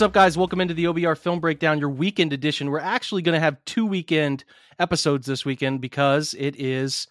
What's up, guys? Welcome into the OBR Film Breakdown, your weekend edition. We're actually going to have two weekend episodes this weekend because it is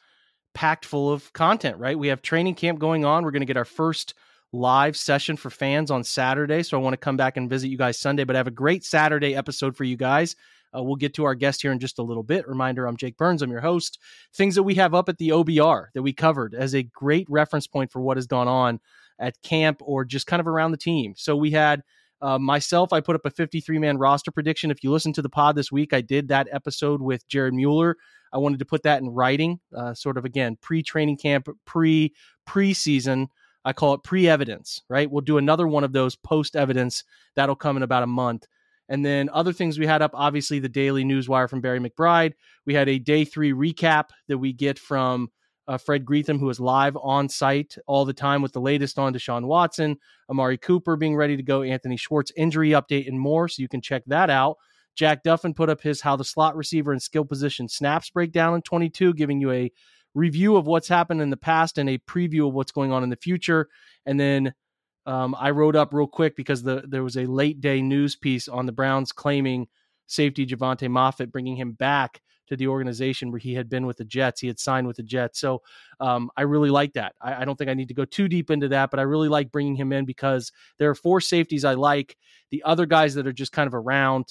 packed full of content, right? We have training camp going on. We're going to get our first live session for fans on Saturday. So I want to come back and visit you guys Sunday, but I have a great Saturday episode for you guys. Uh, we'll get to our guest here in just a little bit. Reminder I'm Jake Burns, I'm your host. Things that we have up at the OBR that we covered as a great reference point for what has gone on at camp or just kind of around the team. So we had uh, myself, I put up a 53 man roster prediction. If you listen to the pod this week, I did that episode with Jared Mueller. I wanted to put that in writing, uh, sort of again, pre training camp, pre preseason. I call it pre evidence, right? We'll do another one of those post evidence. That'll come in about a month. And then other things we had up, obviously, the daily news wire from Barry McBride. We had a day three recap that we get from uh, Fred Greetham, who is live on site all the time with the latest on Deshaun Watson, Amari Cooper being ready to go, Anthony Schwartz injury update, and more. So you can check that out. Jack Duffin put up his how the slot receiver and skill position snaps breakdown in 22, giving you a review of what's happened in the past and a preview of what's going on in the future. And then um, I wrote up real quick because the, there was a late day news piece on the Browns claiming safety Jovante Moffatt, bringing him back to the organization where he had been with the Jets. He had signed with the Jets. So um, I really like that. I, I, don't think I need to go too deep into that, but I really like bringing him in because there are four safeties I like. The other guys that are just kind of around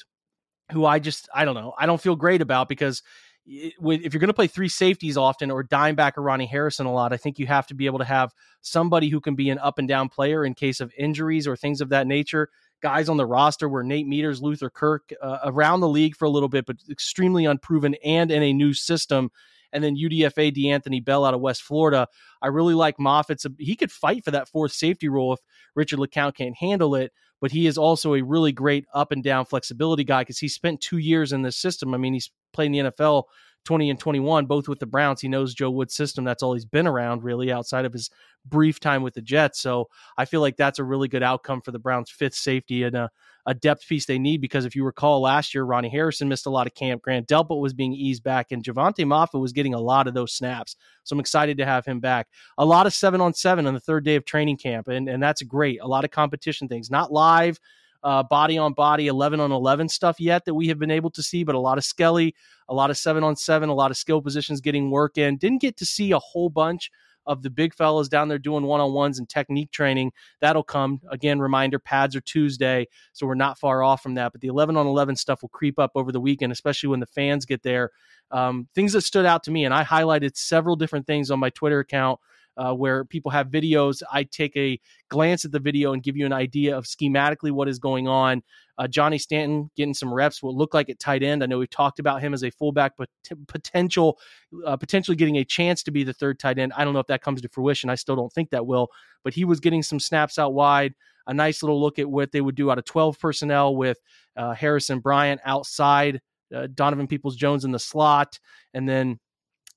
who I just, I don't know, I don't feel great about because if you're going to play three safeties often or dime back or Ronnie Harrison a lot, I think you have to be able to have somebody who can be an up and down player in case of injuries or things of that nature guys on the roster were Nate Meadors, Luther Kirk, uh, around the league for a little bit, but extremely unproven and in a new system. And then UDFA D'Anthony Bell out of West Florida. I really like Moffatt's. He could fight for that fourth safety role if Richard LeCounte can't handle it. But he is also a really great up and down flexibility guy because he spent two years in this system. I mean, he's played in the NFL 20 and 21, both with the Browns. He knows Joe Wood's system. That's all he's been around, really, outside of his brief time with the Jets. So I feel like that's a really good outcome for the Browns' fifth safety and a, a depth piece they need because if you recall last year, Ronnie Harrison missed a lot of camp. Grant Delpit was being eased back, and Jovante Moffatt was getting a lot of those snaps. So I'm excited to have him back. A lot of seven on seven on the third day of training camp, and, and that's great. A lot of competition things, not live uh, body on body, 11 on 11 stuff yet that we have been able to see, but a lot of Skelly, a lot of seven on seven, a lot of skill positions getting work in. Didn't get to see a whole bunch of the big fellas down there doing one on ones and technique training. That'll come. Again, reminder pads are Tuesday, so we're not far off from that. But the 11 on 11 stuff will creep up over the weekend, especially when the fans get there. Um, things that stood out to me, and I highlighted several different things on my Twitter account uh, where people have videos. I take a glance at the video and give you an idea of schematically what is going on. Uh, Johnny Stanton getting some reps will look like at tight end. I know we've talked about him as a fullback, but potential, uh, potentially getting a chance to be the third tight end. I don't know if that comes to fruition. I still don't think that will, but he was getting some snaps out wide. A nice little look at what they would do out of 12 personnel with uh, Harrison Bryant outside, uh, Donovan Peoples Jones in the slot, and then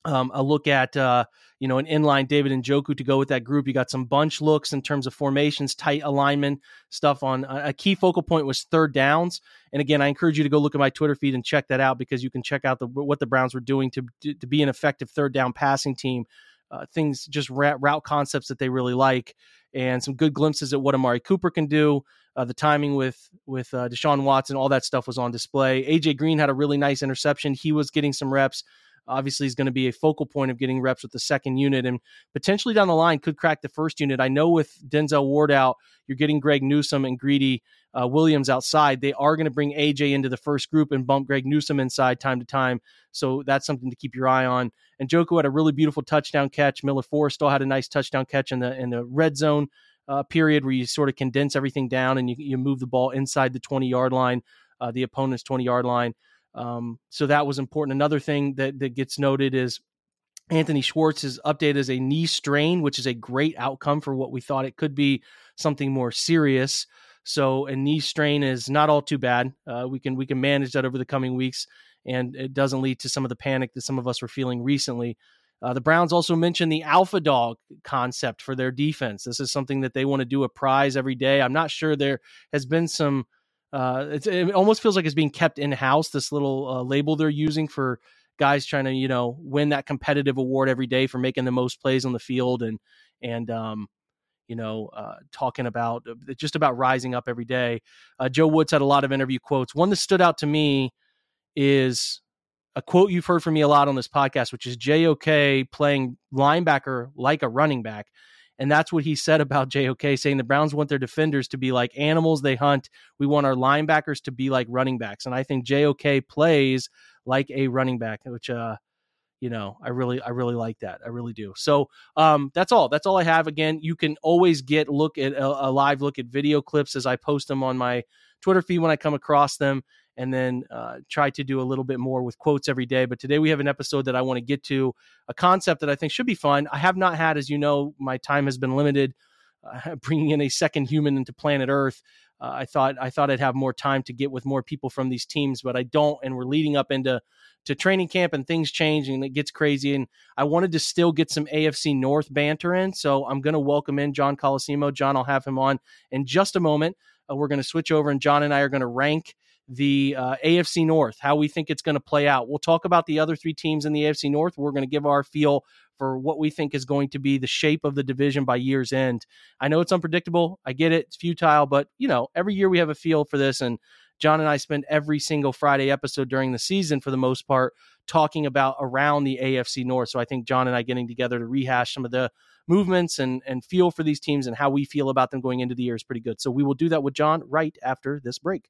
um, a look at uh, you know an inline David Njoku to go with that group. You got some bunch looks in terms of formations, tight alignment stuff. On a key focal point was third downs. And again, I encourage you to go look at my Twitter feed and check that out because you can check out the, what the Browns were doing to to be an effective third down passing team. Uh, things just route concepts that they really like, and some good glimpses at what Amari Cooper can do. Uh, the timing with with uh, Deshaun Watson, all that stuff was on display. AJ Green had a really nice interception. He was getting some reps obviously is going to be a focal point of getting reps with the second unit and potentially down the line could crack the first unit. I know with Denzel Ward out, you're getting Greg Newsome and Greedy uh, Williams outside. They are going to bring AJ into the first group and bump Greg Newsome inside time to time. So that's something to keep your eye on. And Njoku had a really beautiful touchdown catch. Miller Forristall had a nice touchdown catch in the in the red zone. Uh, period where you sort of condense everything down and you, you move the ball inside the 20 yard line, uh, the opponent's 20 yard line. Um, so that was important. Another thing that, that gets noted is Anthony Schwartz is updated as a knee strain, which is a great outcome for what we thought it could be something more serious. So a knee strain is not all too bad. Uh, we can we can manage that over the coming weeks, and it doesn't lead to some of the panic that some of us were feeling recently. Uh, the Browns also mentioned the alpha dog concept for their defense. This is something that they want to do a prize every day. I'm not sure there has been some uh, it almost feels like it's being kept in house. This little uh, label they're using for guys trying to you know win that competitive award every day for making the most plays on the field and and um, you know, uh, talking about uh, just about rising up every day. Uh, Joe Woods had a lot of interview quotes. One that stood out to me is a quote you've heard from me a lot on this podcast, which is JOK playing linebacker like a running back. And that's what he said about JOK, saying the Browns want their defenders to be like animals they hunt. We want our linebackers to be like running backs. And I think JOK plays like a running back, which uh you know, I really I really like that. I really do. So um that's all. That's all I have. Again, you can always get look at a, a live look at video clips as I post them on my Twitter feed when I come across them and then uh, try to do a little bit more with quotes every day. But today we have an episode that I want to get to a concept that I think should be fun. I have not had, as you know, my time has been limited. Uh, bringing in a second human into planet Earth, uh, I thought I thought I'd have more time to get with more people from these teams, but I don't. And we're leading up into to training camp, and things change, and it gets crazy. And I wanted to still get some AFC North banter in, so I'm going to welcome in John Colosimo. John, I'll have him on in just a moment. Uh, we're going to switch over, and John and I are going to rank the uh, AFC North, how we think it's going to play out. We'll talk about the other three teams in the AFC North. We're going to give our feel for what we think is going to be the shape of the division by year's end. I know it's unpredictable. I get it. It's futile, but you know, every year we have a feel for this and John and I spend every single Friday episode during the season for the most part talking about around the AFC North. So I think John and I getting together to rehash some of the movements and and feel for these teams and how we feel about them going into the year is pretty good. So we will do that with John right after this break.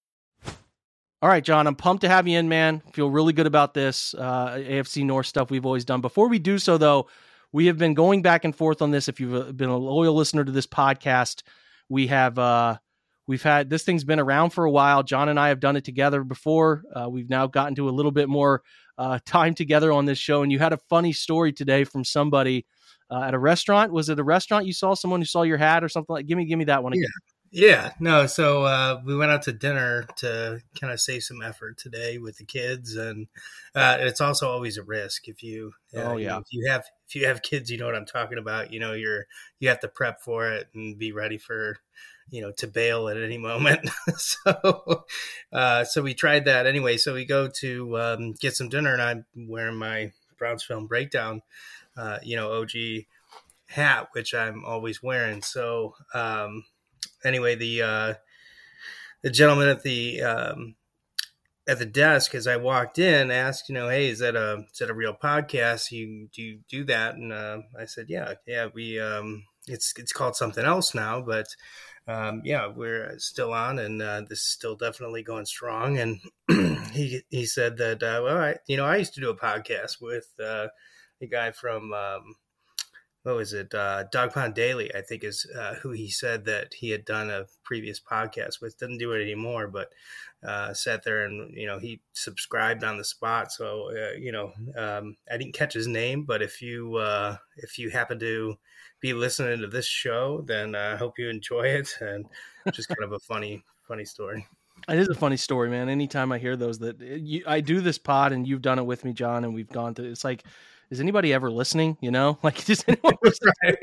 All right, John, I'm pumped to have you in, man. Feel really good about this uh, AFC North stuff we've always done. Before we do so, though, we have been going back and forth on this. If you've uh, been a loyal listener to this podcast, we have uh, we've had this thing's been around for a while. John and I have done it together before. Uh, we've now gotten to a little bit more uh, time together on this show, and you had a funny story today from somebody uh, at a restaurant. Was it a restaurant you saw someone who saw your hat or something like? Give me, give me that one again. Yeah. No. So uh, we went out to dinner to kind of save some effort today with the kids, and uh, it's also always a risk if you. Uh, oh yeah. If you have if you have kids, you know what I'm talking about. You know, you're you have to prep for it and be ready for, you know, to bail at any moment. so, uh, so we tried that anyway. So we go to um, get some dinner, and I'm wearing my Browns film breakdown, uh, you know, OG hat, which I'm always wearing. So. Um, anyway, the uh, the gentleman at the um, at the desk as I walked in asked, you know, hey, is that a is that a real podcast? You do you do that? And uh, I said, yeah, yeah, we um, it's it's called something else now, but um, yeah, we're still on, and uh, this is still definitely going strong. And he he said that uh, well, I, you know, I used to do a podcast with uh, a guy from um, what was it? Uh, Dog Pound Daily, I think, is uh, who he said that he had done a previous podcast with. Doesn't do it anymore, but uh, sat there and you know he subscribed on the spot. So uh, you know, um, I didn't catch his name, but if you uh, if you happen to be listening to this show, then I hope you enjoy it. And just kind of a funny funny story. It is a funny story, man. Anytime I hear those, that you, I do this pod and you've done it with me, John, and we've gone to. It's like, is anybody ever listening? You know, like does anyone? right.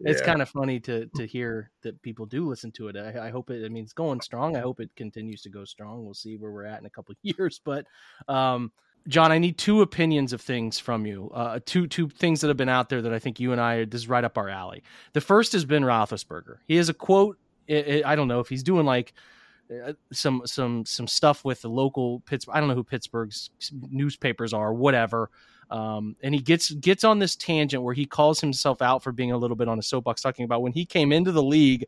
It's kind of funny to to hear that people do listen to it. I, I, hope it. I mean, it's going strong. I hope it continues to go strong. We'll see where we're at in a couple of years, but. um John, I need two opinions of things from you. Uh, two two things that have been out there that I think you and I this is right up our alley. The first has been Roethlisberger. He has a quote. It, it, I don't know if he's doing like uh, some some some stuff with the local Pittsburgh. I don't know who Pittsburgh's newspapers are, whatever. Um, and he gets gets on this tangent where he calls himself out for being a little bit on a soapbox, talking about when he came into the league.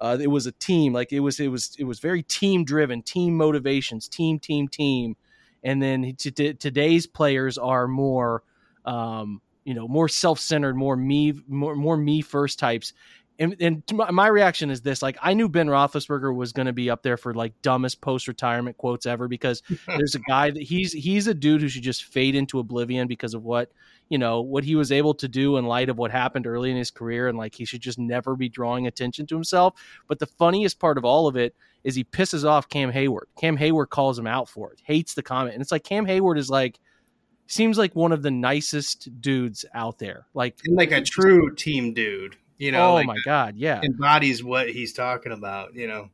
Uh, it was a team, like it was it was it was very team driven, team motivations, team team team. And then t- today's players are more, um, you know, more self centered, more me, more more me first types and, and my, my, reaction is this: like, I knew Ben Roethlisberger was going to be up there for like dumbest post retirement quotes ever because there's a guy that he's he's a dude who should just fade into oblivion because of what you know what he was able to do in light of what happened early in his career, and like he should just never be drawing attention to himself. But the funniest part of all of it is he pisses off Cam Hayward. Cam Hayward calls him out for it, hates the comment, and it's like Cam Hayward is like seems like one of the nicest dudes out there, like and like a true team dude. You know, oh like my god, yeah, embodies what he's talking about. You know,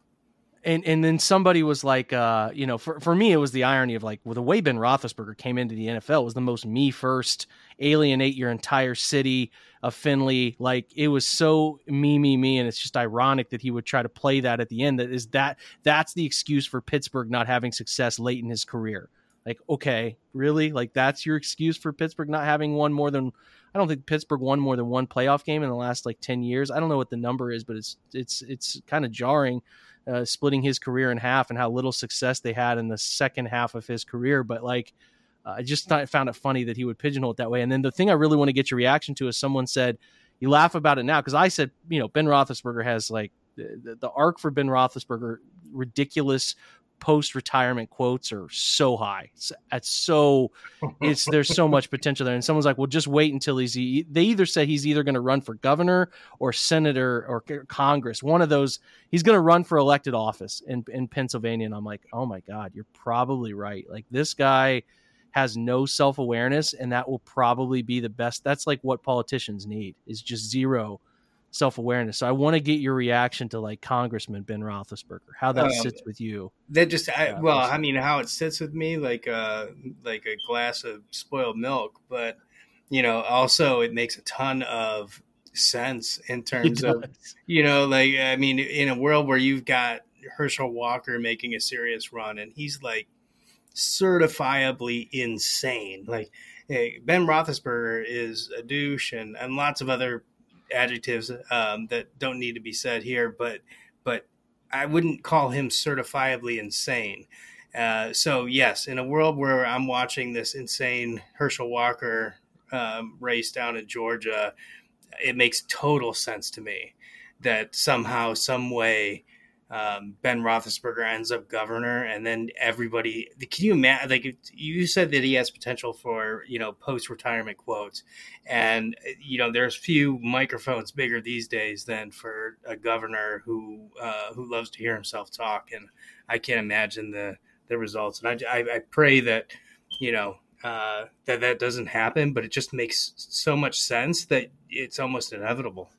and and then somebody was like, uh, you know, for for me it was the irony of like, well, the way Ben Roethlisberger came into the NFL was the most me first, alienate your entire city of Findlay. Like it was so me me me, and it's just ironic that he would try to play that at the end. That is that that's the excuse for Pittsburgh not having success late in his career. Like, okay, really? Like that's your excuse for Pittsburgh not having won more than I don't think Pittsburgh won more than one playoff game in the last like ten years. I don't know what the number is, but it's it's it's kind of jarring, uh, splitting his career in half and how little success they had in the second half of his career. But like, uh, I just thought, found it funny that he would pigeonhole it that way. And then the thing I really want to get your reaction to is someone said, "You laugh about it now," because I said, you know, Ben Roethlisberger has like the, the arc for Ben Roethlisberger ridiculous post retirement quotes are so high. It's, it's so it's there's so much potential there. And someone's like, well, just wait until he's. They either said he's either going to run for governor or senator or Congress. One of those. He's going to run for elected office in in Pennsylvania. And I'm like, oh my god, you're probably right. Like this guy has no self awareness, and that will probably be the best. That's like what politicians need is just zero self awareness. So I want to get your reaction to like Congressman Ben Roethlisberger, how that um, sits with you. That just, I, uh, well, I mean, how it sits with me, like uh, like a glass of spoiled milk, but you know, also it makes a ton of sense in terms of, you know, like I mean, in a world where you've got Herschel Walker making a serious run, and he's like certifiably insane, like. Hey, ben Roethlisberger is a douche, and, and lots of other adjectives um, that don't need to be said here, but but I wouldn't call him certifiably insane. Uh, so yes, in a world where I'm watching this insane Herschel Walker um, race down in Georgia, it makes total sense to me that somehow, some way, um, Ben Roethlisberger ends up governor, and then everybody. Can you imagine? Like you said that he has potential for you know post retirement quotes, and you know there's few microphones bigger these days than for a governor who uh, who loves to hear himself talk, and I can't imagine the the results. And I, I, I pray that you know uh, that that doesn't happen, but it just makes so much sense that it's almost inevitable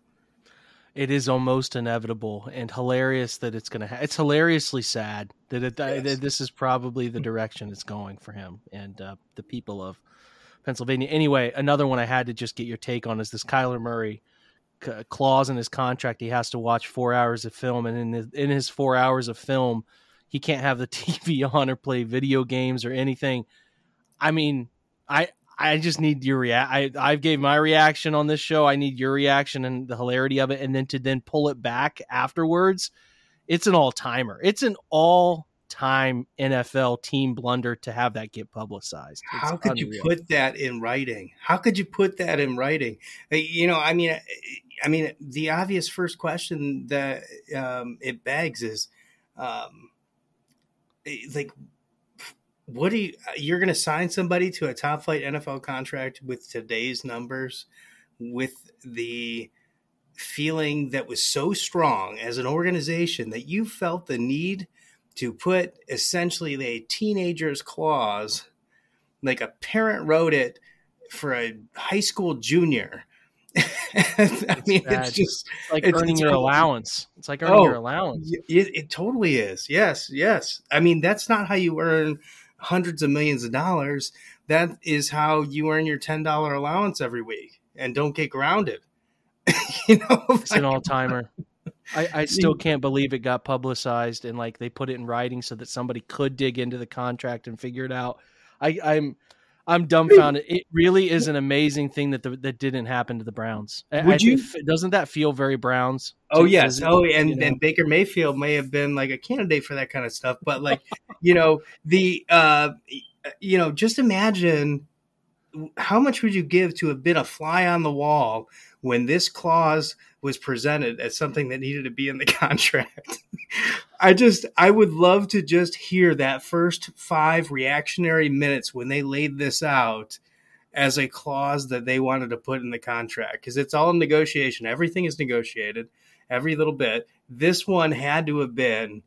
it is almost inevitable and hilarious that it's going to ha- it's hilariously sad that, it, yes. that this is probably the direction it's going for him and uh, the people of Pennsylvania. Anyway, another one I had to just get your take on is this Kyler Murray c- clause in his contract. He has to watch four hours of film, and in his, in his four hours of film, he can't have the TV on or play video games or anything. I mean, I I just need your react. I I've gave my reaction on this show. I need your reaction and the hilarity of it, and then to then pull it back afterwards. It's an all timer. It's an all time NFL team blunder to have that get publicized. It's How could unreal. you put that in writing? How could you put that in writing? You know, I mean, I mean, the obvious first question that um, it begs is, um, like, what do you you're going to sign somebody to a top flight NFL contract with today's numbers with the feeling that was so strong as an organization that you felt the need to put essentially a teenager's clause, like a parent wrote it for a high school junior. I mean, bad. it's just It's like It's- earning it's your allowance. It's like earning Oh, your allowance. It, it totally is. Yes, yes. I mean, that's not how you earn hundreds of millions of dollars. That is how you earn your ten dollar allowance every week, and don't get grounded. you know, It's an all timer. I, I still can't believe it got publicized and like they put it in writing so that somebody could dig into the contract and figure it out. I, I'm I'm dumbfounded. It really is an amazing thing that the, that didn't happen to the Browns. Would I you- think- doesn't that feel very Browns? Oh yes. Oh, and, you know? and Baker Mayfield may have been like a candidate for that kind of stuff. But like, you know, the uh, you know, just imagine how much would you give to have been a fly on the wall when this clause was presented as something that needed to be in the contract. I just I would love to just hear that first five reactionary minutes when they laid this out as a clause that they wanted to put in the contract because it's all negotiation. Everything is negotiated, every little bit. This one had to have been,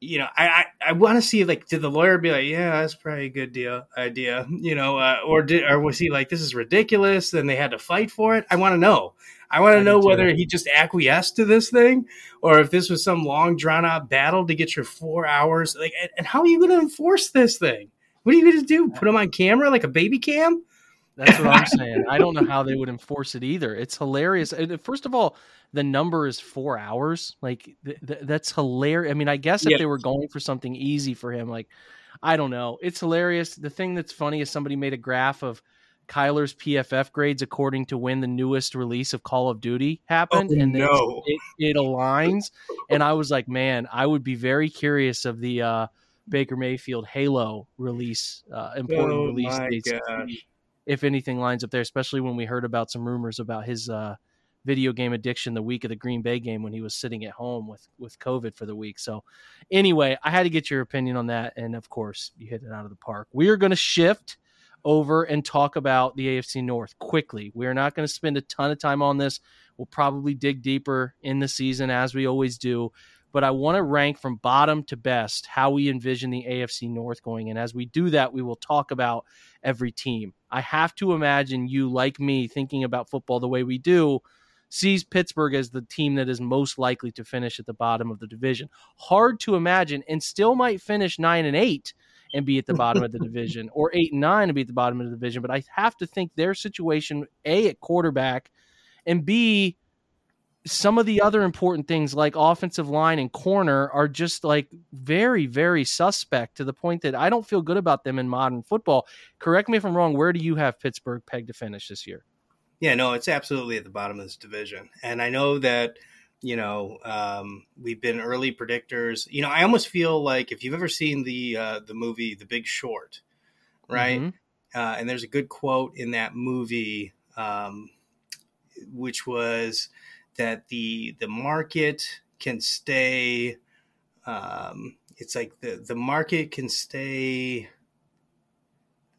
you know, I I, I want to see like did the lawyer be like, yeah, that's probably a good deal idea, you know, uh, or did or was he like this is ridiculous? Then they had to fight for it. I want to know. I want to know whether he just acquiesced to this thing or if this was some long drawn out battle to get your four hours. Like, and, and how are you going to enforce this thing? What are you going to do? Put him on camera like a baby cam? That's what I'm saying. I don't know how they would enforce it either. It's hilarious. First of all, the number is four hours. Like th- th- that's hilarious. I mean, I guess if Yeah. they were going for something easy for him, like I don't know, it's hilarious. The thing that's funny is somebody made a graph of Kyler's PFF grades according to when the newest release of Call of Duty happened, Oh, and no. it, it aligns. and I was like, man, I would be very curious of the uh, Baker Mayfield Halo release, uh, important Oh, release dates. If anything lines up there, especially when we heard about some rumors about his uh, video game addiction the week of the Green Bay game when he was sitting at home with with COVID for the week. So, anyway, I had to get your opinion on that, and of course, you hit it out of the park. We are going to shift over and talk about the AFC North quickly. We are not going to spend a ton of time on this. We'll probably dig deeper in the season as we always do. But I want to rank from bottom to best how we envision the AFC North going. And as we do that, we will talk about every team. I have to imagine you, like me, thinking about football the way we do, sees Pittsburgh as the team that is most likely to finish at the bottom of the division. Hard to imagine, and still might finish nine and eight and be at the bottom of the division, or eight and nine and be at the bottom of the division. But I have to think their situation, A, at quarterback, and B, some of the other important things like offensive line and corner are just like very, very suspect to the point that I don't feel good about them in modern football. Correct me if I'm wrong. Where do you have Pittsburgh pegged to finish this year? Yeah, no, it's absolutely at the bottom of this division. And I know that, you know, um, we've been early predictors. You know, I almost feel like if you've ever seen the uh, the movie The Big Short, right? Mhm. Uh, and there's a good quote in that movie, um, which was that the the market can stay. Um, it's like the the market can stay.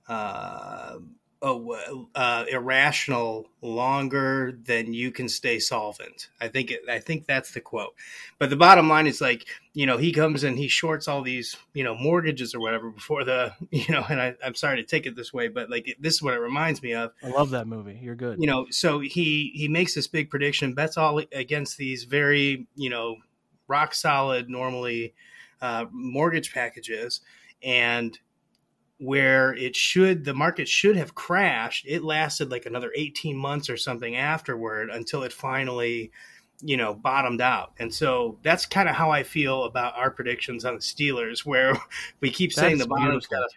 Uh, uh, irrational longer than you can stay solvent. I think it, I think that's the quote. But the bottom line is like you know he comes and he shorts all these you know mortgages or whatever before the you know and I, I'm sorry to take it this way, but like this is what it reminds me of. I love that movie. You're good. You know, so he he makes this big prediction, bets all against these very you know rock solid normally uh, mortgage packages and where it should the market should have crashed. It lasted like another 18 months or something afterward until it finally you know bottomed out. And so that's kind of how i feel about our predictions on the steelers where we keep saying the bottom's got to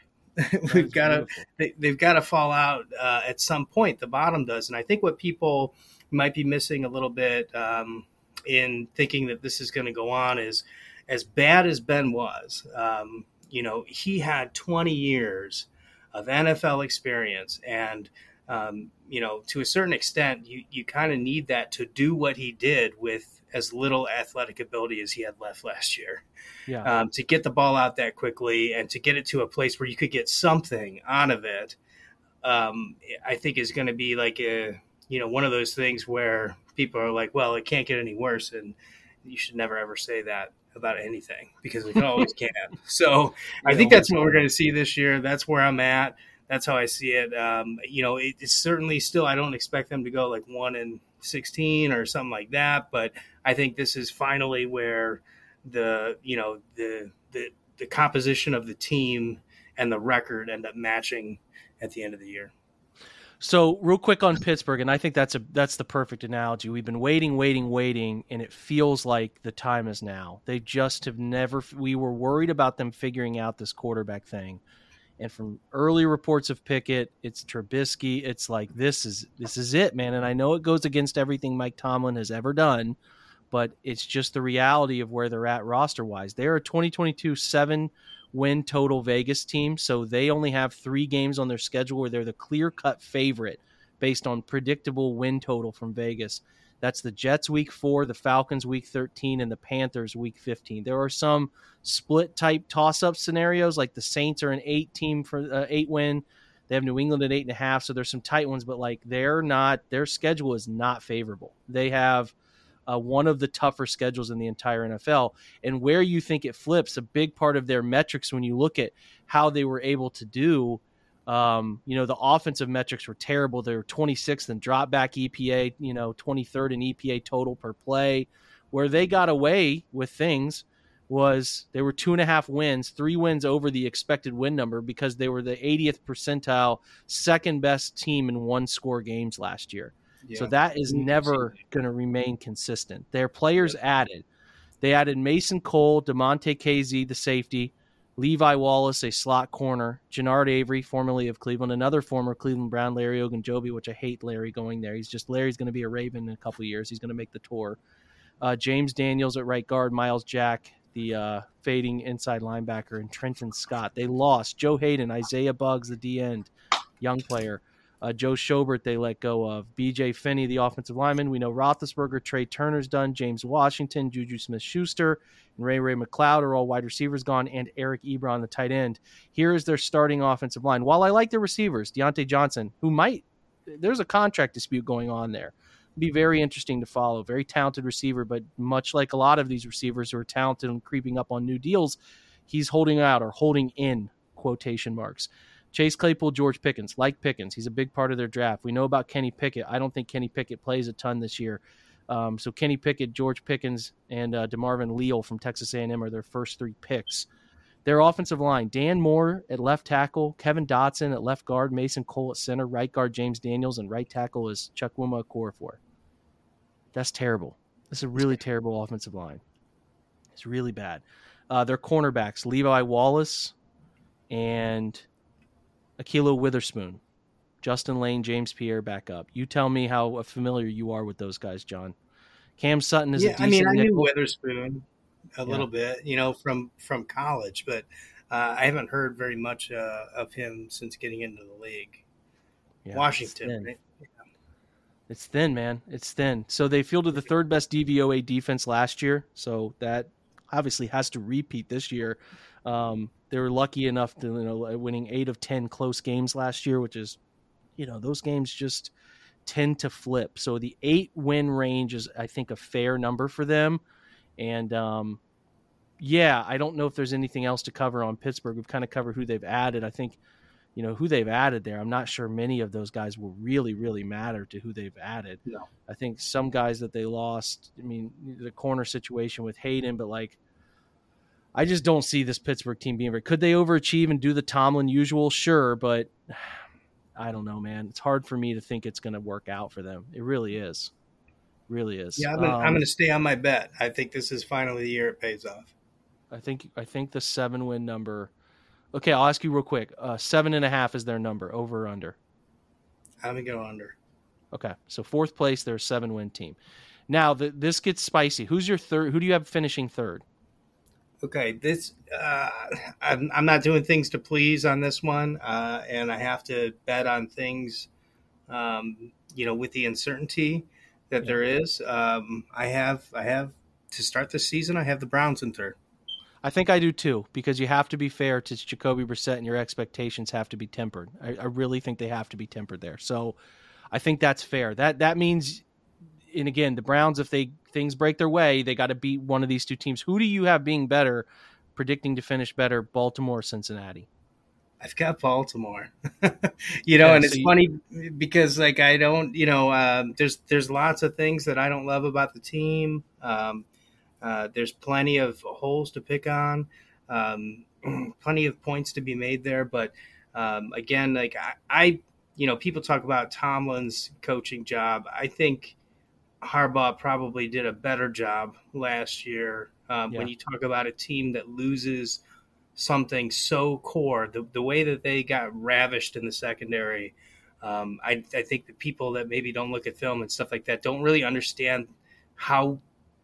we've got to they, they've got to fall out uh, at some point. The bottom does, and I think what people might be missing a little bit um, in thinking that this is going to go on is as bad as Ben was. Um, you know, he had 20 years of NFL experience, and um, you know, to a certain extent, you you kind of need that to do what he did with as little athletic ability as he had left last year Yeah. um, to get the ball out that quickly and to get it to a place where you could get something out of it, um, I think is going to be like a you know one of those things where people are like, well, it can't get any worse, and you should never ever say that. About anything because we always can. So I think that's what we're going to see this year. That's where I'm at. That's how I see it. Um, you know, it, it's certainly still. I don't expect them to go like one and sixteen or something like that, but I think this is finally where the you know the the the composition of the team and the record end up matching at the end of the year. So real quick on Pittsburgh, and I think that's a that's the perfect analogy. We've been waiting, waiting, waiting, and it feels like the time is now. They just have never. We were worried about them figuring out this quarterback thing, and from early reports of Pickett, it's Trubisky. It's like this is this is it, man. And I know it goes against everything Mike Tomlin has ever done, but it's just the reality of where they're at roster wise. They're a 2022 seven win total Vegas team. So they only have three games on their schedule where they're the clear cut favorite based on predictable win total from Vegas. That's the Jets week four, the Falcons week 13, and the Panthers week 15. There are some split type toss up scenarios, like the Saints are an eight team for uh, eight win. They have New England at eight and a half, so there's some tight ones, but like they're not, their schedule is not favorable. They have uh, one of the tougher schedules in the entire NFL. And where you think it flips, a big part of their metrics when you look at how they were able to do. Um, you know, the offensive metrics were terrible. They were 26th in drop back EPA, you know, 23rd in EPA total per play. Where they got away with things was they were two and a half wins, three wins over the expected win number because they were the 80th percentile, second best team in one score games last year. So that is never going to remain consistent. Their players yep. added. They added Mason Cole, Damontae Kazee, the safety, Levi Wallace, a slot corner, Genard Avery, formerly of Cleveland, another former Cleveland Brown, Larry Ogunjobi, which I hate Larry going there. He's just Larry's going to be a Raven in a couple years. He's going to make the tour. Uh, James Daniels at right guard, Myles Jack, the uh, fading inside linebacker, and Trenton Scott. They lost Joe Haden, Isaiah Buggs, the D end, young player. Uh, Joe Schobert, they let go of. BJ Finney, the offensive lineman. We know Roethlisberger, Trai Turner's done. James Washington, Juju Smith Schuster, and Ray Ray McCloud are all wide receivers gone, and Eric Ebron, the tight end. Here is their starting offensive line. While I like their receivers, Diontae Johnson, who might, there's a contract dispute going on there. Be very interesting to follow. Very talented receiver, but much like a lot of these receivers who are talented and creeping up on new deals, he's holding out or holding in quotation marks. Chase Claypool, George Pickens, like Pickens, he's a big part of their draft. We know about Kenny Pickett. I don't think Kenny Pickett plays a ton this year. Um, so Kenny Pickett, George Pickens, and uh, DeMarvin Leal from Texas A&M are their first three picks. Their offensive line: Dan Moore at left tackle, Kevin Dotson at left guard, Mason Cole at center, right guard James Daniels, and right tackle is Chukwuma Okorafor. That's terrible. That's a really terrible offensive line. It's really bad. Uh, their cornerbacks: Levi Wallace and Ahkello Witherspoon, Justin Lane, James Pierre back up. You tell me how familiar you are with those guys, John. Cam Sutton is yeah, a decent. I mean, I nickel. knew Witherspoon a yeah. little bit, you know, from from college, but uh, I haven't heard very much uh, of him since getting into the league. Yeah, Washington, it's thin. Right? it's thin, man. It's thin. So they fielded the third best DVOA defense last year, so that obviously has to repeat this year. Um, they were lucky enough to you know winning eight of ten close games last year, which is you know those games just tend to flip. So the eight win range is I think a fair number for them, and um, yeah, I don't know if there's anything else to cover on Pittsburgh. We've kind of covered who they've added. I think you know who they've added there. I'm not sure many of those guys will really really matter to who they've added. No. I think some guys that they lost. I mean, the corner situation with Haden, but like I just don't see this Pittsburgh team being very. Could they overachieve and do the Tomlin usual? Sure, but I don't know, man. It's hard for me to think it's going to work out for them. It really is, really is. Yeah, I'm going um, to stay on my bet. I think this is finally the year it pays off. I think I think the seven win number. Okay, I'll ask you real quick. Uh, seven and a half is their number, over or under? I'm gonna go under. Okay, so fourth place, they're a seven win team. Now the, this gets spicy. Who's your third? Who do you have finishing third? Okay, this uh, I'm, I'm not doing things to please on this one, uh, and I have to bet on things, um, you know, with the uncertainty that yeah. there is. Um, I have I have to start the season. I have the Browns in third. I think I do too, because you have to be fair to Jacoby Brissett, and your expectations have to be tempered. I, I really think they have to be tempered there. So, I think that's fair. That that means and again, the Browns, if they things break their way, they got to beat one of these two teams. Who do you have being better, predicting to finish better, Baltimore, Cincinnati? I've got Baltimore. you know, yeah, and it's you, funny because like I don't, you know, um, there's there's lots of things that I don't love about the team. Um, uh, there's plenty of holes to pick on, um, plenty of points to be made there. But um, again, like I, I, you know, people talk about Tomlin's coaching job. I think Harbaugh probably did a better job last year. Um, yeah. When you talk about a team that loses something so core, the, the way that they got ravished in the secondary, um, I, I think the people that maybe don't look at film and stuff like that don't really understand how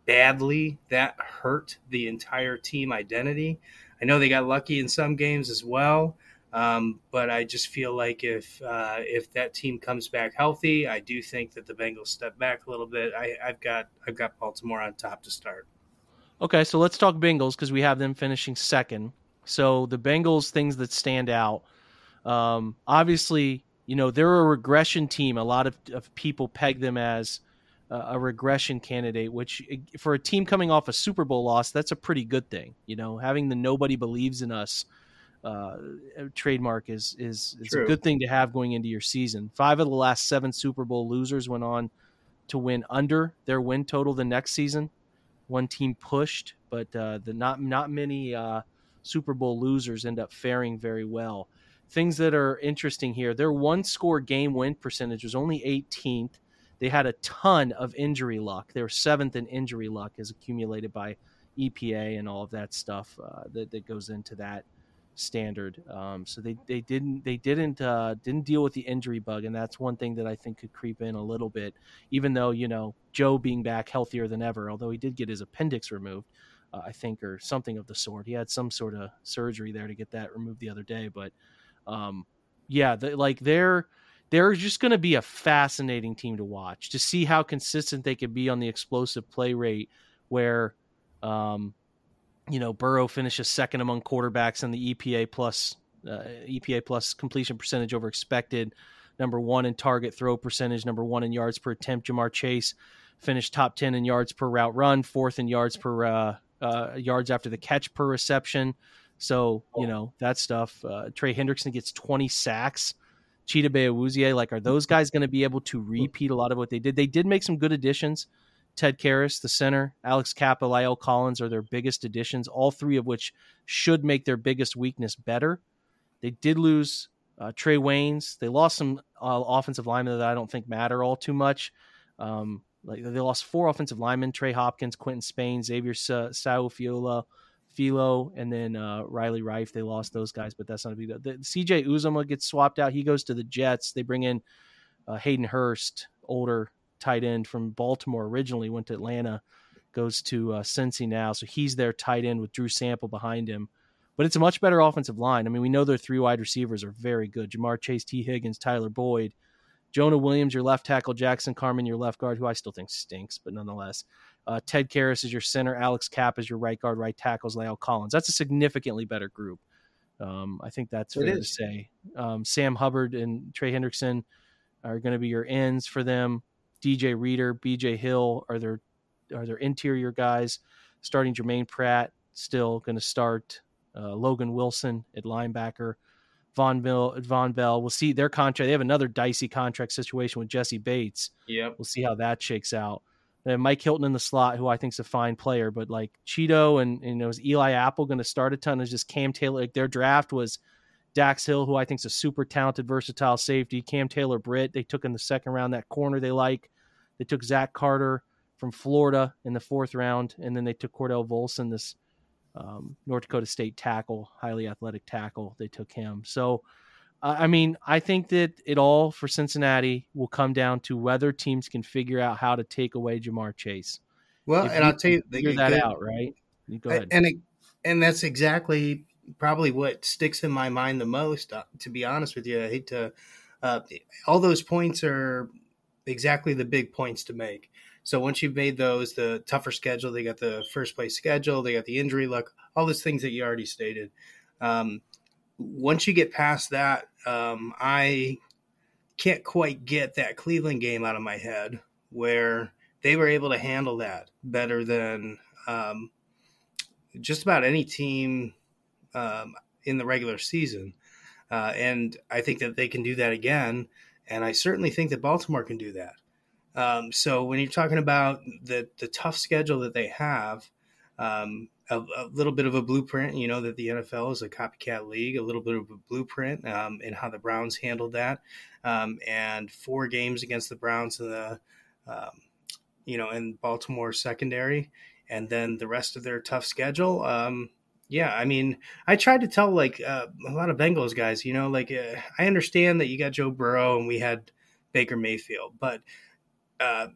badly that hurt the entire team identity. I know they got lucky in some games as well, um, but I just feel like if uh, if that team comes back healthy, I do think that the Bengals step back a little bit. I, I've got I've got Baltimore on top to start. Okay, so let's talk Bengals because we have them finishing second. So the Bengals things that stand out, um, obviously, you know they're a regression team. A lot of, of people peg them as a regression candidate, which for a team coming off a Super Bowl loss, that's a pretty good thing. You know, having the nobody believes in us uh, trademark is is, is a good thing to have going into your season. Five of the last seven Super Bowl losers went on to win under their win total the next season. One team pushed, but uh, the not not many uh, Super Bowl losers end up faring very well. Things that are interesting here: their one score game win percentage was only 18th they had a ton of injury luck. They were seventh in injury luck as accumulated by EPA and all of that stuff uh, that, that goes into that standard. Um, so they, they didn't they didn't uh, didn't deal with the injury bug, and that's one thing that I think could creep in a little bit. Even though you know Joe being back healthier than ever, although he did get his appendix removed, uh, I think, or something of the sort. He had some sort of surgery there to get that removed the other day, but um, yeah, the, like they're they're just going to be a fascinating team to watch to see how consistent they can be on the explosive play rate where um, you know Burrow finishes second among quarterbacks in the EPA plus uh, EPA plus completion percentage over expected number 1 in target throw percentage number 1 in yards per attempt Ja'Marr Chase finished top 10 in yards per route run fourth in yards per uh, uh, yards after the catch per reception so you know that stuff uh, Trey Hendrickson gets 20 sacks Chidobe Awuzie, like, are those guys going to be able to repeat a lot of what they did? They did make some good additions. Ted Karras, the center, Alex Cappa, La'el Collins are their biggest additions, all three of which should make their biggest weakness better. They did lose uh, Trae Waynes. They lost some uh, offensive linemen that I don't think matter all too much. Um, like they lost four offensive linemen: Trey Hopkins, Quinton Spain, Xavier Sa- Sao Fiola, Philo and then uh, Riley Reiff. They lost those guys, but that's not a big deal. CJ Uzomah gets swapped out. He goes to the Jets. They bring in uh, Hayden Hurst, older tight end from Baltimore originally, went to Atlanta, goes to uh, Cincy now. So he's their tight end with Drew Sample behind him. But it's a much better offensive line. I mean, we know their three wide receivers are very good. Ja'Marr Chase, Tee Higgins, Tyler Boyd. Jonah Williams, your left tackle, Jackson Carman, your left guard, who I still think stinks, but nonetheless. Uh, Ted Karras is your center. Alex Kapp is your right guard. Right tackles La'el Collins. That's a significantly better group. Um, I think that's fair to say. Um, Sam Hubbard and Trey Hendrickson are going to be your ends for them. DJ Reader, BJ Hill are their are their interior guys. Starting Germaine Pratt, still going to start. Uh, Logan Wilson at linebacker. Vonn Bell, Vonn Bell. We'll see their contract. They have another dicey contract situation with Jessie Bates. Yep. We'll see how that shakes out. Mike Hilton in the slot, who I think is a fine player, but like Cheeto and, and you know, is Eli Apple going to start a ton? Is just Cam Taylor? Like their draft was Dax Hill, who I think is a super talented, versatile safety. Cam Taylor Britt, they took in the second round that corner they like. They took Zach Carter from Florida in the fourth round, and then they took Cordell Volson, this um, North Dakota State tackle, highly athletic tackle. They took him. So I mean, I think that it all for Cincinnati will come down to whether teams can figure out how to take away Ja'Marr Chase. Well, if and I'll tell you, figure that out, right? Go ahead. And it, and that's exactly probably what sticks in my mind the most. Uh, to be honest with you, I hate to. Uh, all those points are exactly the big points to make. So once you've made those, the tougher schedule, they got the first place schedule, they got the injury luck, all those things that you already stated. Um, once you get past that, um, I can't quite get that Cleveland game out of my head where they were able to handle that better than um, just about any team um, in the regular season. Uh, and I think that they can do that again. And I certainly think that Baltimore can do that. Um, so when you're talking about the the tough schedule that they have, um, a, a, little bit of a blueprint, you know that the NFL is a copycat league, a little bit of a blueprint um, in how the Browns handled that, um, and four games against the Browns in the, um, you know, in Baltimore secondary, and then the rest of their tough schedule. Um, yeah, I mean, I tried to tell like uh, a lot of Bengals guys, you know, like uh, I understand that you got Joe Burrow and we had Baker Mayfield, but uh,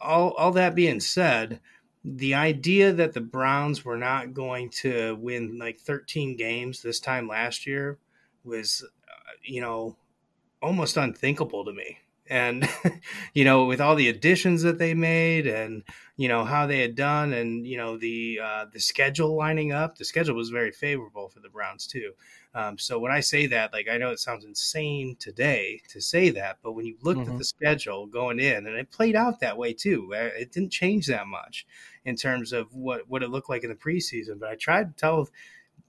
all all that being said, the idea that the Browns were not going to win like 13 games this time last year was, uh, you know, almost unthinkable to me. And you know with all the additions that they made and you know how they had done and you know the uh, the schedule lining up the schedule was very favorable for the browns too um, so when i say that like i know it sounds insane today to say that but when you looked mm-hmm. at the schedule going in and it played out that way too it didn't change that much in terms of what what it looked like in the preseason but i tried to tell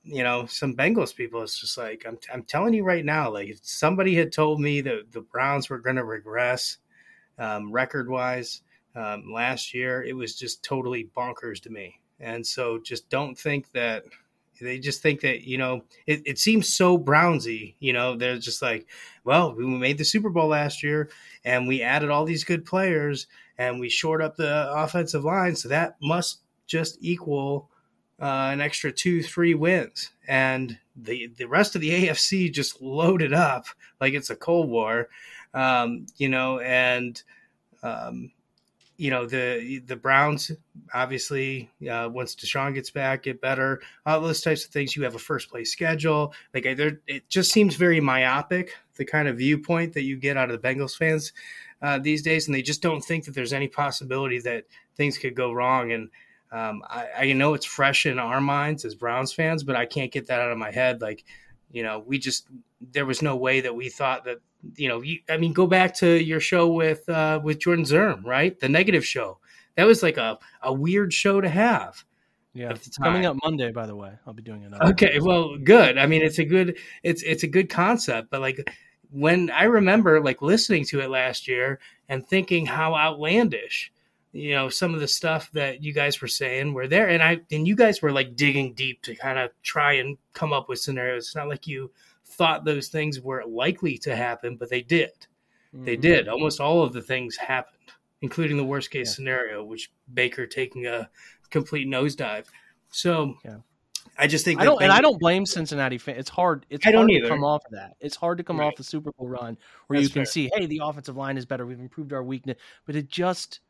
you know, some Bengals people, it's just like I'm, I'm telling you right now, like if somebody had told me that the Browns were going to regress um, record wise um, last year, it was just totally bonkers to me. And so just don't think that they just think that, you know, it, it seems so Brownsy, you know, they're just like, well, we made the Super Bowl last year and we added all these good players and we shored up the offensive line. So that must just equal uh, an extra two, three wins, and the the rest of the AFC just loaded up like it's a Cold War, um, you know, and um, you know the the Browns obviously uh, once Deshaun gets back, get better, all those types of things. You have a first place schedule, like it just seems very myopic the kind of viewpoint that you get out of the Bengals fans uh, these days, and they just don't think that there's any possibility that things could go wrong and um, I, I know it's fresh in our minds as Browns fans, but I can't get that out of my head. Like, you know, we just there was no way that we thought that you know. You, I mean, go back to your show with uh, with Jordan Zirm, right? The negative show. That was like a a weird show to have. Yeah, it's coming up Monday, by the way. I'll be doing it. Okay, well, good. I mean, it's a good it's it's a good concept, but like when I remember like listening to it last year and thinking how outlandish you know some of the stuff that you guys were saying were there and i and you guys were like digging deep to kind of try and come up with scenarios it's not like you thought those things were likely to happen but they did mm-hmm. they did almost all of the things happened including the worst case yeah. scenario which baker taking a complete nosedive so yeah. I just think I don't, and I don't blame Cincinnati fans. It's hard. It's I hard to come off of that. It's hard to come right. off the Super Bowl run where That's you can fair. see, hey, the offensive line is better. We've improved our weakness, but it just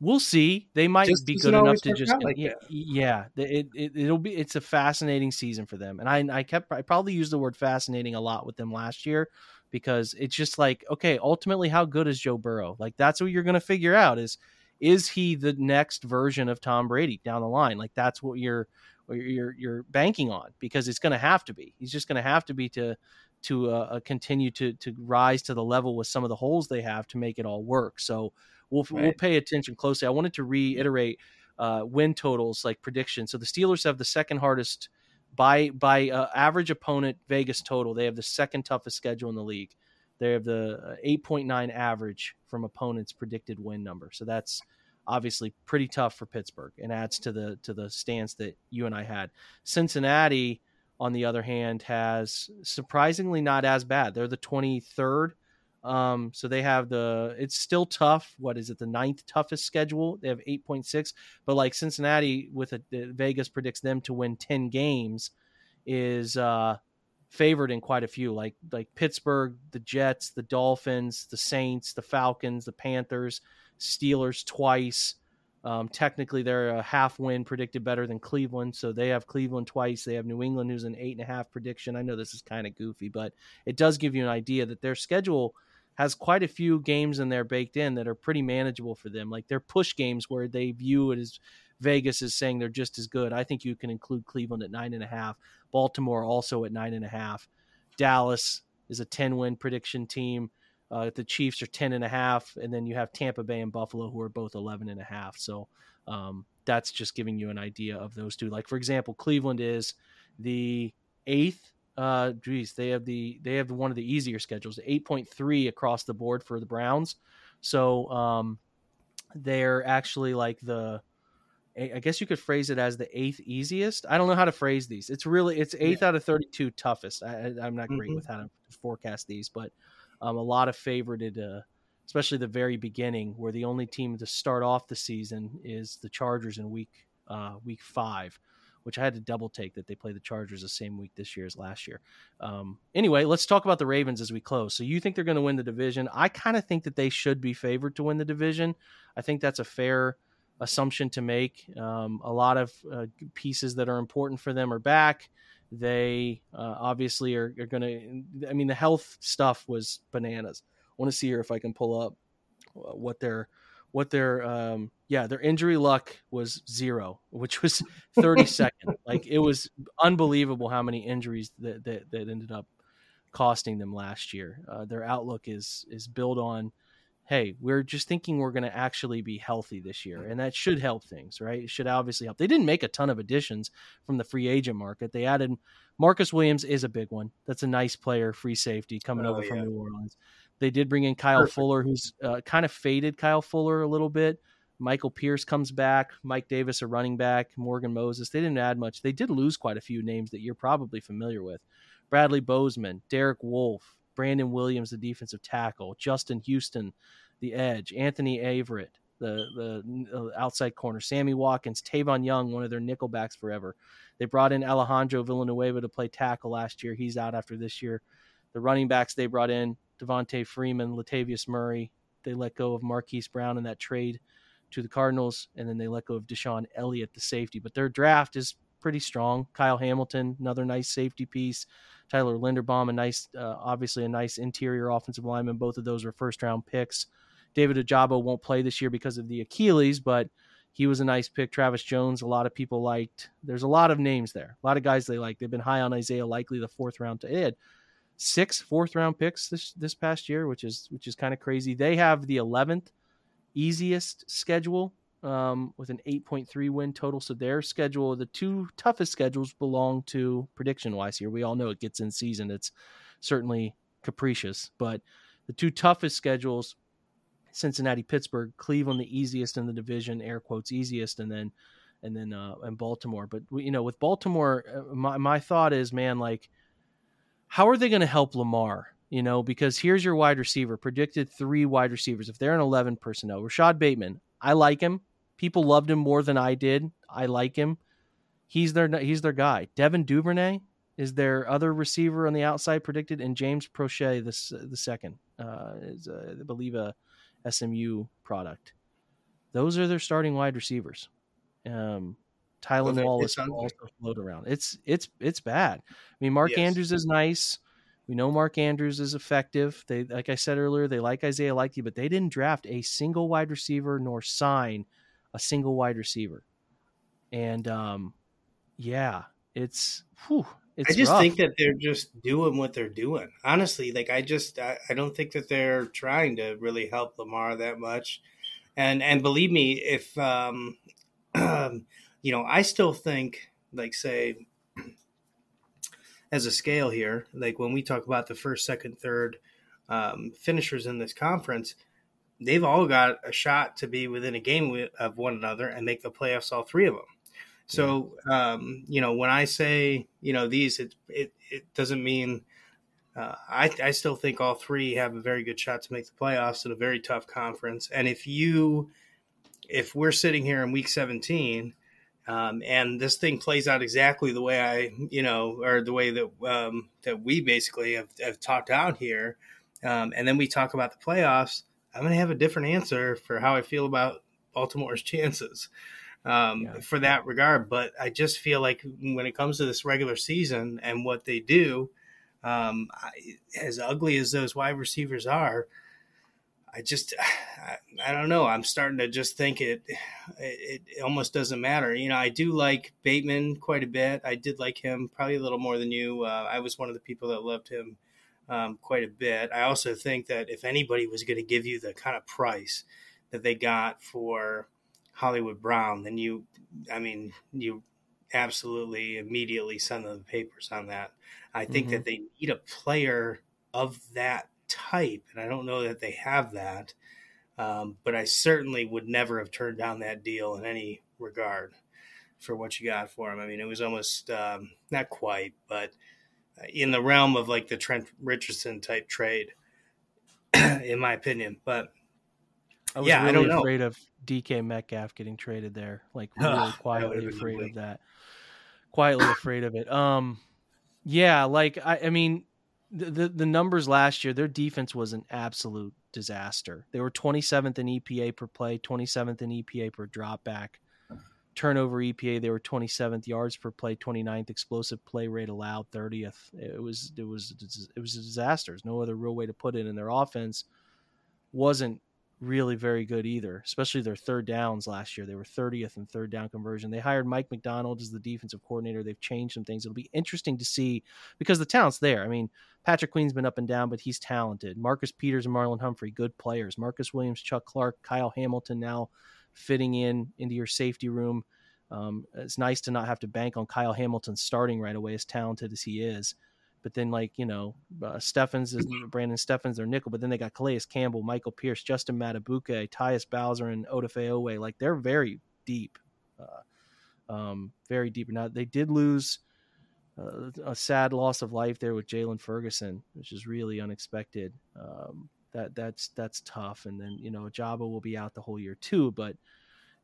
we'll see. They might just be good enough to just like yeah, yeah. It, it will be it's a fascinating season for them. And I I kept I probably used the word fascinating a lot with them last year because it's just like okay, ultimately how good is Joe Burrow? Like that's what you're going to figure out is is he the next version of Tom Brady down the line? Like that's what you're you're you're banking on because it's going to have to be. He's just going to have to be to to uh, uh, continue to to rise to the level with some of the holes they have to make it all work. So we'll right. we'll pay attention closely. I wanted to reiterate uh, win totals like predictions. So the Steelers have the second hardest by by uh, average opponent Vegas total. They have the second toughest schedule in the league. They have the 8.9 uh, average from opponents' predicted win number. So that's obviously pretty tough for Pittsburgh and adds to the to the stance that you and I had. Cincinnati, on the other hand, has surprisingly not as bad. They're the 23rd um, so they have the it's still tough. What is it? The ninth toughest schedule. They have eight point six, but like Cincinnati with a, Vegas predicts them to win ten games, is uh, favored in quite a few. Like like Pittsburgh, the Jets, the Dolphins, the Saints, the Falcons, the Panthers, Steelers twice. Um, technically, they're a half win predicted better than Cleveland, so they have Cleveland twice. They have New England, who's an eight and a half prediction. I know this is kind of goofy, but it does give you an idea that their schedule has quite a few games in there baked in that are pretty manageable for them. Like they're push games where they view it as Vegas is saying they're just as good. I think you can include Cleveland at nine and a half, Baltimore also at nine and a half. Dallas is a 10 win prediction team. Uh, the Chiefs are 10 and a half, and then you have Tampa Bay and Buffalo who are both 11 and a half. So um, that's just giving you an idea of those two. Like for example, Cleveland is the eighth. Uh, geez, they have the they have one of the easier schedules, 8.3 across the board for the Browns. So um, they're actually like the I guess you could phrase it as the eighth easiest. I don't know how to phrase these. It's really it's eighth yeah. out of thirty two toughest. I, am not great mm-hmm. with how to forecast these, but um, a lot of favorited, uh, especially the very beginning, where the only team to start off the season is the Chargers in week uh, week five, which I had to double take that they play the Chargers the same week this year as last year. Um, anyway, let's talk about the Ravens as we close. So you think they're going to win the division? I kind of think that they should be favored to win the division. I think that's a fair assumption to make. Um, a lot of uh, pieces that are important for them are back. They uh, obviously are, are going to. I mean, the health stuff was bananas. I want to see here if I can pull up what their what their um, yeah their injury luck was zero, which was thirty second. Like it was unbelievable how many injuries that that, that ended up costing them last year. Uh, their outlook is is built on hey, we're just thinking we're going to actually be healthy this year, and that should help things, right? It should obviously help. They didn't make a ton of additions from the free agent market. They added Marcus Williams is a big one. That's a nice player, free safety coming oh, over yeah. from New Orleans. They did bring in Kyle Perfect. Fuller, who's uh, kind of faded Kyle Fuller a little bit. Michael Pierce comes back. Mike Davis, a running back. Morgan Moses. They didn't add much. They did lose quite a few names that you're probably familiar with. Bradley Bozeman, Derek Wolfe, Brandon Williams, the defensive tackle, Justin Houston, the edge, Anthony Averett, the the outside corner, Sammy Watkins, Tavon Young, one of their nickelbacks forever. They brought in Alejandro Villanueva to play tackle last year. He's out after this year. The running backs they brought in Devonta Freeman, Latavius Murray. They let go of Marquise Brown in that trade to the Cardinals, and then they let go of DeShon Elliott, the safety. But their draft is pretty strong. Kyle Hamilton, another nice safety piece. Tyler Linderbaum, a nice, uh, obviously a nice interior offensive lineman. Both of those were first round picks. David Ojabo won't play this year because of the Achilles, but he was a nice pick. Travis Jones, a lot of people liked. There's a lot of names there, a lot of guys they like. They've been high on Isaiah Likely, the fourth round. To, had six fourth round picks this this past year, which is which is kind of crazy. They have the 11th easiest schedule um, with an 8.3 win total. So their schedule, the two toughest schedules, belong to prediction wise here. We all know it gets in season. It's certainly capricious, but the two toughest schedules Cincinnati, Pittsburgh, Cleveland, the easiest in the division, air quotes easiest, and then and then uh, and Baltimore. But you know, with Baltimore, uh, my my thought is, man, like, how are they going to help Lamar? You know, because here's your wide receiver predicted three wide receivers. If they're an eleven personnel, Rashod Bateman, I like him. People loved him more than I did. I like him. He's their he's their guy. Devin Duvernay is their other receiver on the outside predicted, and James Proche this the second uh, is uh, I believe a SMU product. Those are their starting wide receivers. Um, Well, Wallace also float around. It's it's it's bad. I mean, Mark yes. Andrews is nice. We know Mark Andrews is effective. They, like I said earlier, they like Isaiah Likely, but they didn't draft a single wide receiver nor sign a single wide receiver. And um, yeah, it's whew, it's I just rough. think that they're just doing what they're doing. Honestly, like I just I, I don't think that they're trying to really help Lamar that much. And and believe me, if um, um you know, I still think like say as a scale here, like when we talk about the first, second, third um, finishers in this conference, they've all got a shot to be within a game of one another and make the playoffs. All three of them. So, um, you know, when I say, you know, these, it, it, it doesn't mean, uh, I, I still think all three have a very good shot to make the playoffs in a very tough conference. And if you, if we're sitting here in week 17, um, and this thing plays out exactly the way I, you know, or the way that um, that we basically have, have talked out here, um, and then we talk about the playoffs, I'm going to have a different answer for how I feel about Baltimore's chances um, yeah. for that regard. But I just feel like when it comes to this regular season and what they do, um, I, as ugly as those wide receivers are, I just I, I, don't know. I'm starting to just think it, it, it almost doesn't matter. You know, I do like Bateman quite a bit. I did like him probably a little more than you. Uh, I was one of the people that loved him um, quite a bit. I also think that if anybody was going to give you the kind of price that they got for Hollywood Brown, then you, I mean, you absolutely immediately send them the papers on that. I think mm-hmm. that they need a player of that type, and I don't know that they have that. Um, but I certainly would never have turned down that deal in any regard for what you got for him. I mean, it was almost um, not quite, but in the realm of like the Trent Richardson type trade, in my opinion. But I was yeah, really I don't afraid know. of DK Metcalf getting traded there. Like really quietly afraid of that. Quietly afraid of it. Um, yeah, like I, I mean, the, the numbers last year, their defense was an absolute disaster. They were 27th in EPA per play, 27th in EPA per dropback turnover EPA, they were 27th yards per play, 29th explosive play rate allowed, 30th. It was it was it was a disaster. There's no other real way to put it. And their offense wasn't really very good either, especially their third downs last year. They were 30th in third down conversion. They hired Mike Macdonald as the defensive coordinator. They've changed some things. It'll be interesting to see because the talent's there. I mean, Patrick Queen's been up and down, but he's talented. Marcus Peters and Marlon Humphrey, good players. Marcus Williams, Chuck Clark, Kyle Hamilton now fitting in into your safety room. Um, it's nice to not have to bank on Kyle Hamilton starting right away, as talented as he is. But then, like you know, uh, Stephens is Brandon Stephens, their nickel. But then they got Calais Campbell, Michael Pierce, Justin Madubuike, Tyus Bowser, and Odafe Oweh. Like they're very deep, uh, um, very deep. Now they did lose uh, a sad loss of life there with Jaylon Ferguson, which is really unexpected. Um, that that's that's tough. And then you know Jabba will be out the whole year too. But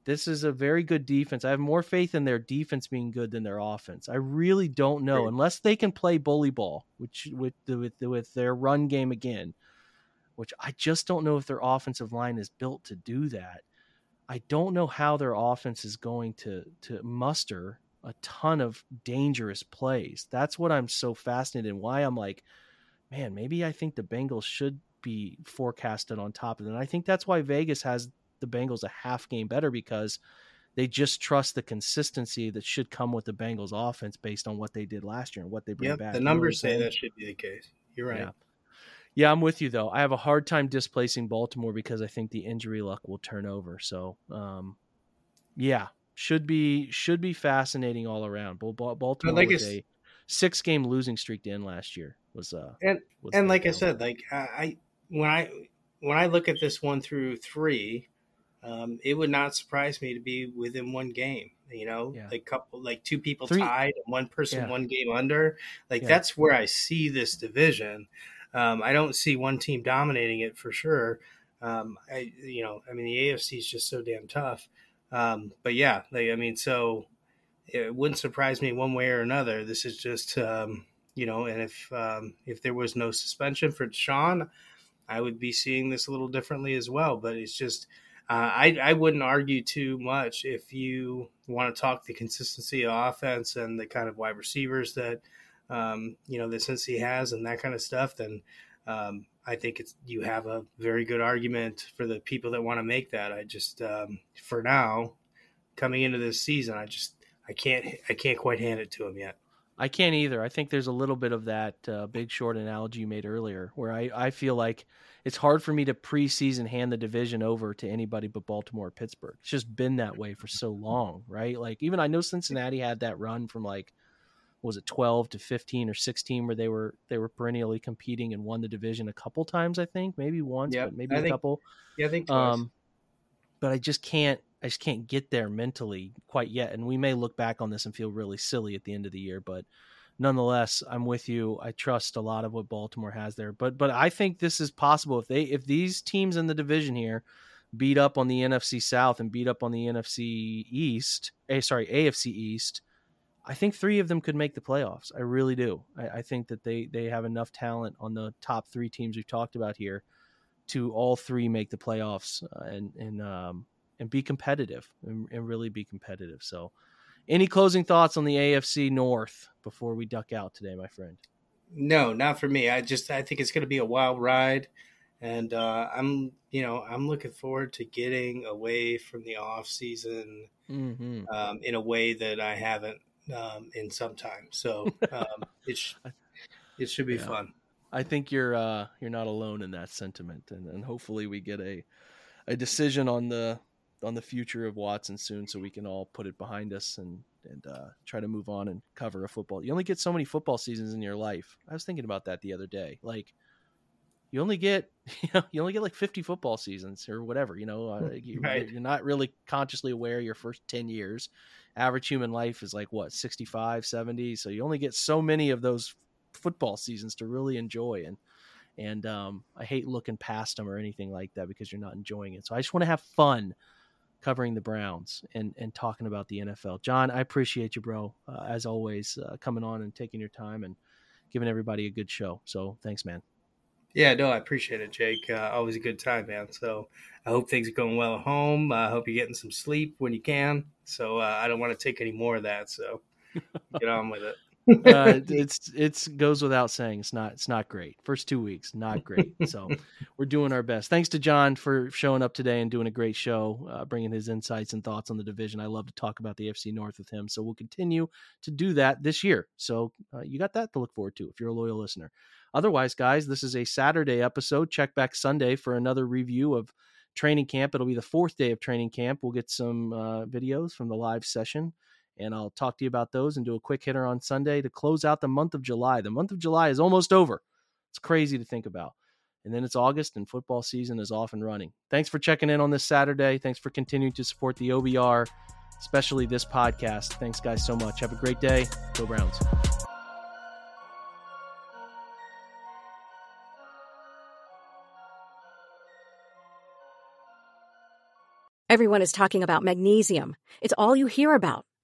this is a very good defense. I have more faith in their defense being good than their offense. I really don't know unless they can play bully ball, which with with with their run game again, which I just don't know if their offensive line is built to do that. I don't know how their offense is going to to muster a ton of dangerous plays. That's what I'm so fascinated in. Why I'm like, man, maybe I think the Bengals should be forecasted on top of it. And I think that's why Vegas has the Bengals a half game better because they just trust the consistency that should come with the Bengals offense based on what they did last year and what they bring yep, back. The numbers say that should be the case. You're right. Yeah. yeah, I'm with you though. I have a hard time displacing Baltimore because I think the injury luck will turn over. So, um, yeah, should be should be fascinating all around. Baltimore like a six game losing streak to end last year was uh and was and like I said, like I when I when I look at this one through three, um, it would not surprise me to be within one game. You know, yeah. like couple, like two people Three. tied, and one person yeah. one game under. Like yeah. that's where I see this division. Um, I don't see one team dominating it for sure. Um, I, you know, I mean, the AFC is just so damn tough. Um, but yeah, like, I mean, so it wouldn't surprise me one way or another. This is just, um, you know, and if um, if there was no suspension for Sean, I would be seeing this a little differently as well. But it's just uh, I, I wouldn't argue too much if you want to talk the consistency of offense and the kind of wide receivers that um, you know that Cincy has and that kind of stuff. Then um, I think it's you have a very good argument for the people that want to make that. I just um, for now coming into this season, I just I can't I can't quite hand it to him yet. I can't either. I think there's a little bit of that uh, big short analogy you made earlier, where I, I feel like it's hard for me to preseason hand the division over to anybody but Baltimore or Pittsburgh. It's just been that way for so long, right? Like even I know Cincinnati had that run from like was it 12 to 15 or 16 where they were they were perennially competing and won the division a couple times I think maybe once yep. but maybe I a think, couple yeah I think twice. um but I just can't I just can't get there mentally quite yet and we may look back on this and feel really silly at the end of the year but nonetheless, I'm with you. I trust a lot of what Baltimore has there, but but I think this is possible if they if these teams in the division here beat up on the NFC South and beat up on the NFC East, eh, sorry AFC East. I think three of them could make the playoffs. I really do. I, I think that they they have enough talent on the top three teams we've talked about here to all three make the playoffs uh, and and um, and be competitive and, and really be competitive. So any closing thoughts on the AFC North before we duck out today, my friend? No, not for me. I just I think it's going to be a wild ride, and uh, I'm you know I'm looking forward to getting away from the off season mm-hmm. um, in a way that I haven't um, in some time. So um, it sh- it should be yeah. fun. I think you're uh, you're not alone in that sentiment, and, and hopefully we get a a decision on the on the future of Watson soon, so we can all put it behind us and and uh, try to move on and cover a football. You only get so many football seasons in your life. I was thinking about that the other day. Like you only get you know you only get like 50 football seasons or whatever you know uh, you, Right. you're not really consciously aware your first 10 years average human life is like what 65 70 so you only get so many of those football seasons to really enjoy and and um, i hate looking past them or anything like that because you're not enjoying it so i just want to have fun covering the browns and and talking about the nfl john i appreciate you bro uh, as always uh, coming on and taking your time and giving everybody a good show so thanks man Yeah, no, I appreciate it, Jake. Uh, always a good time, man. So I hope things are going well at home. I hope you're getting some sleep when you can. So uh, I don't want to take any more of that. So get on with it. Uh, it's it's goes without saying it's not it's not great. First two weeks not great. So we're doing our best. Thanks to john for showing up today and doing a great show uh, bringing his insights and thoughts on the division. I love to talk about the fc north with him so we'll continue to do that this year. So uh, you got that to look forward to if you're a loyal listener. Otherwise guys this is a saturday episode. Check back sunday for another review of training camp. It'll be the fourth day of training camp. We'll get some uh, videos from the live session and I'll talk to you about those and do a quick hitter on Sunday to close out the month of July. The month of July is almost over. It's crazy to think about. And then it's August and football season is off and running. Thanks for checking in on this Saturday. Thanks for continuing to support the OBR, especially this podcast. Thanks, guys, so much. Have a great day. Go Browns. Everyone is talking about magnesium. It's all you hear about.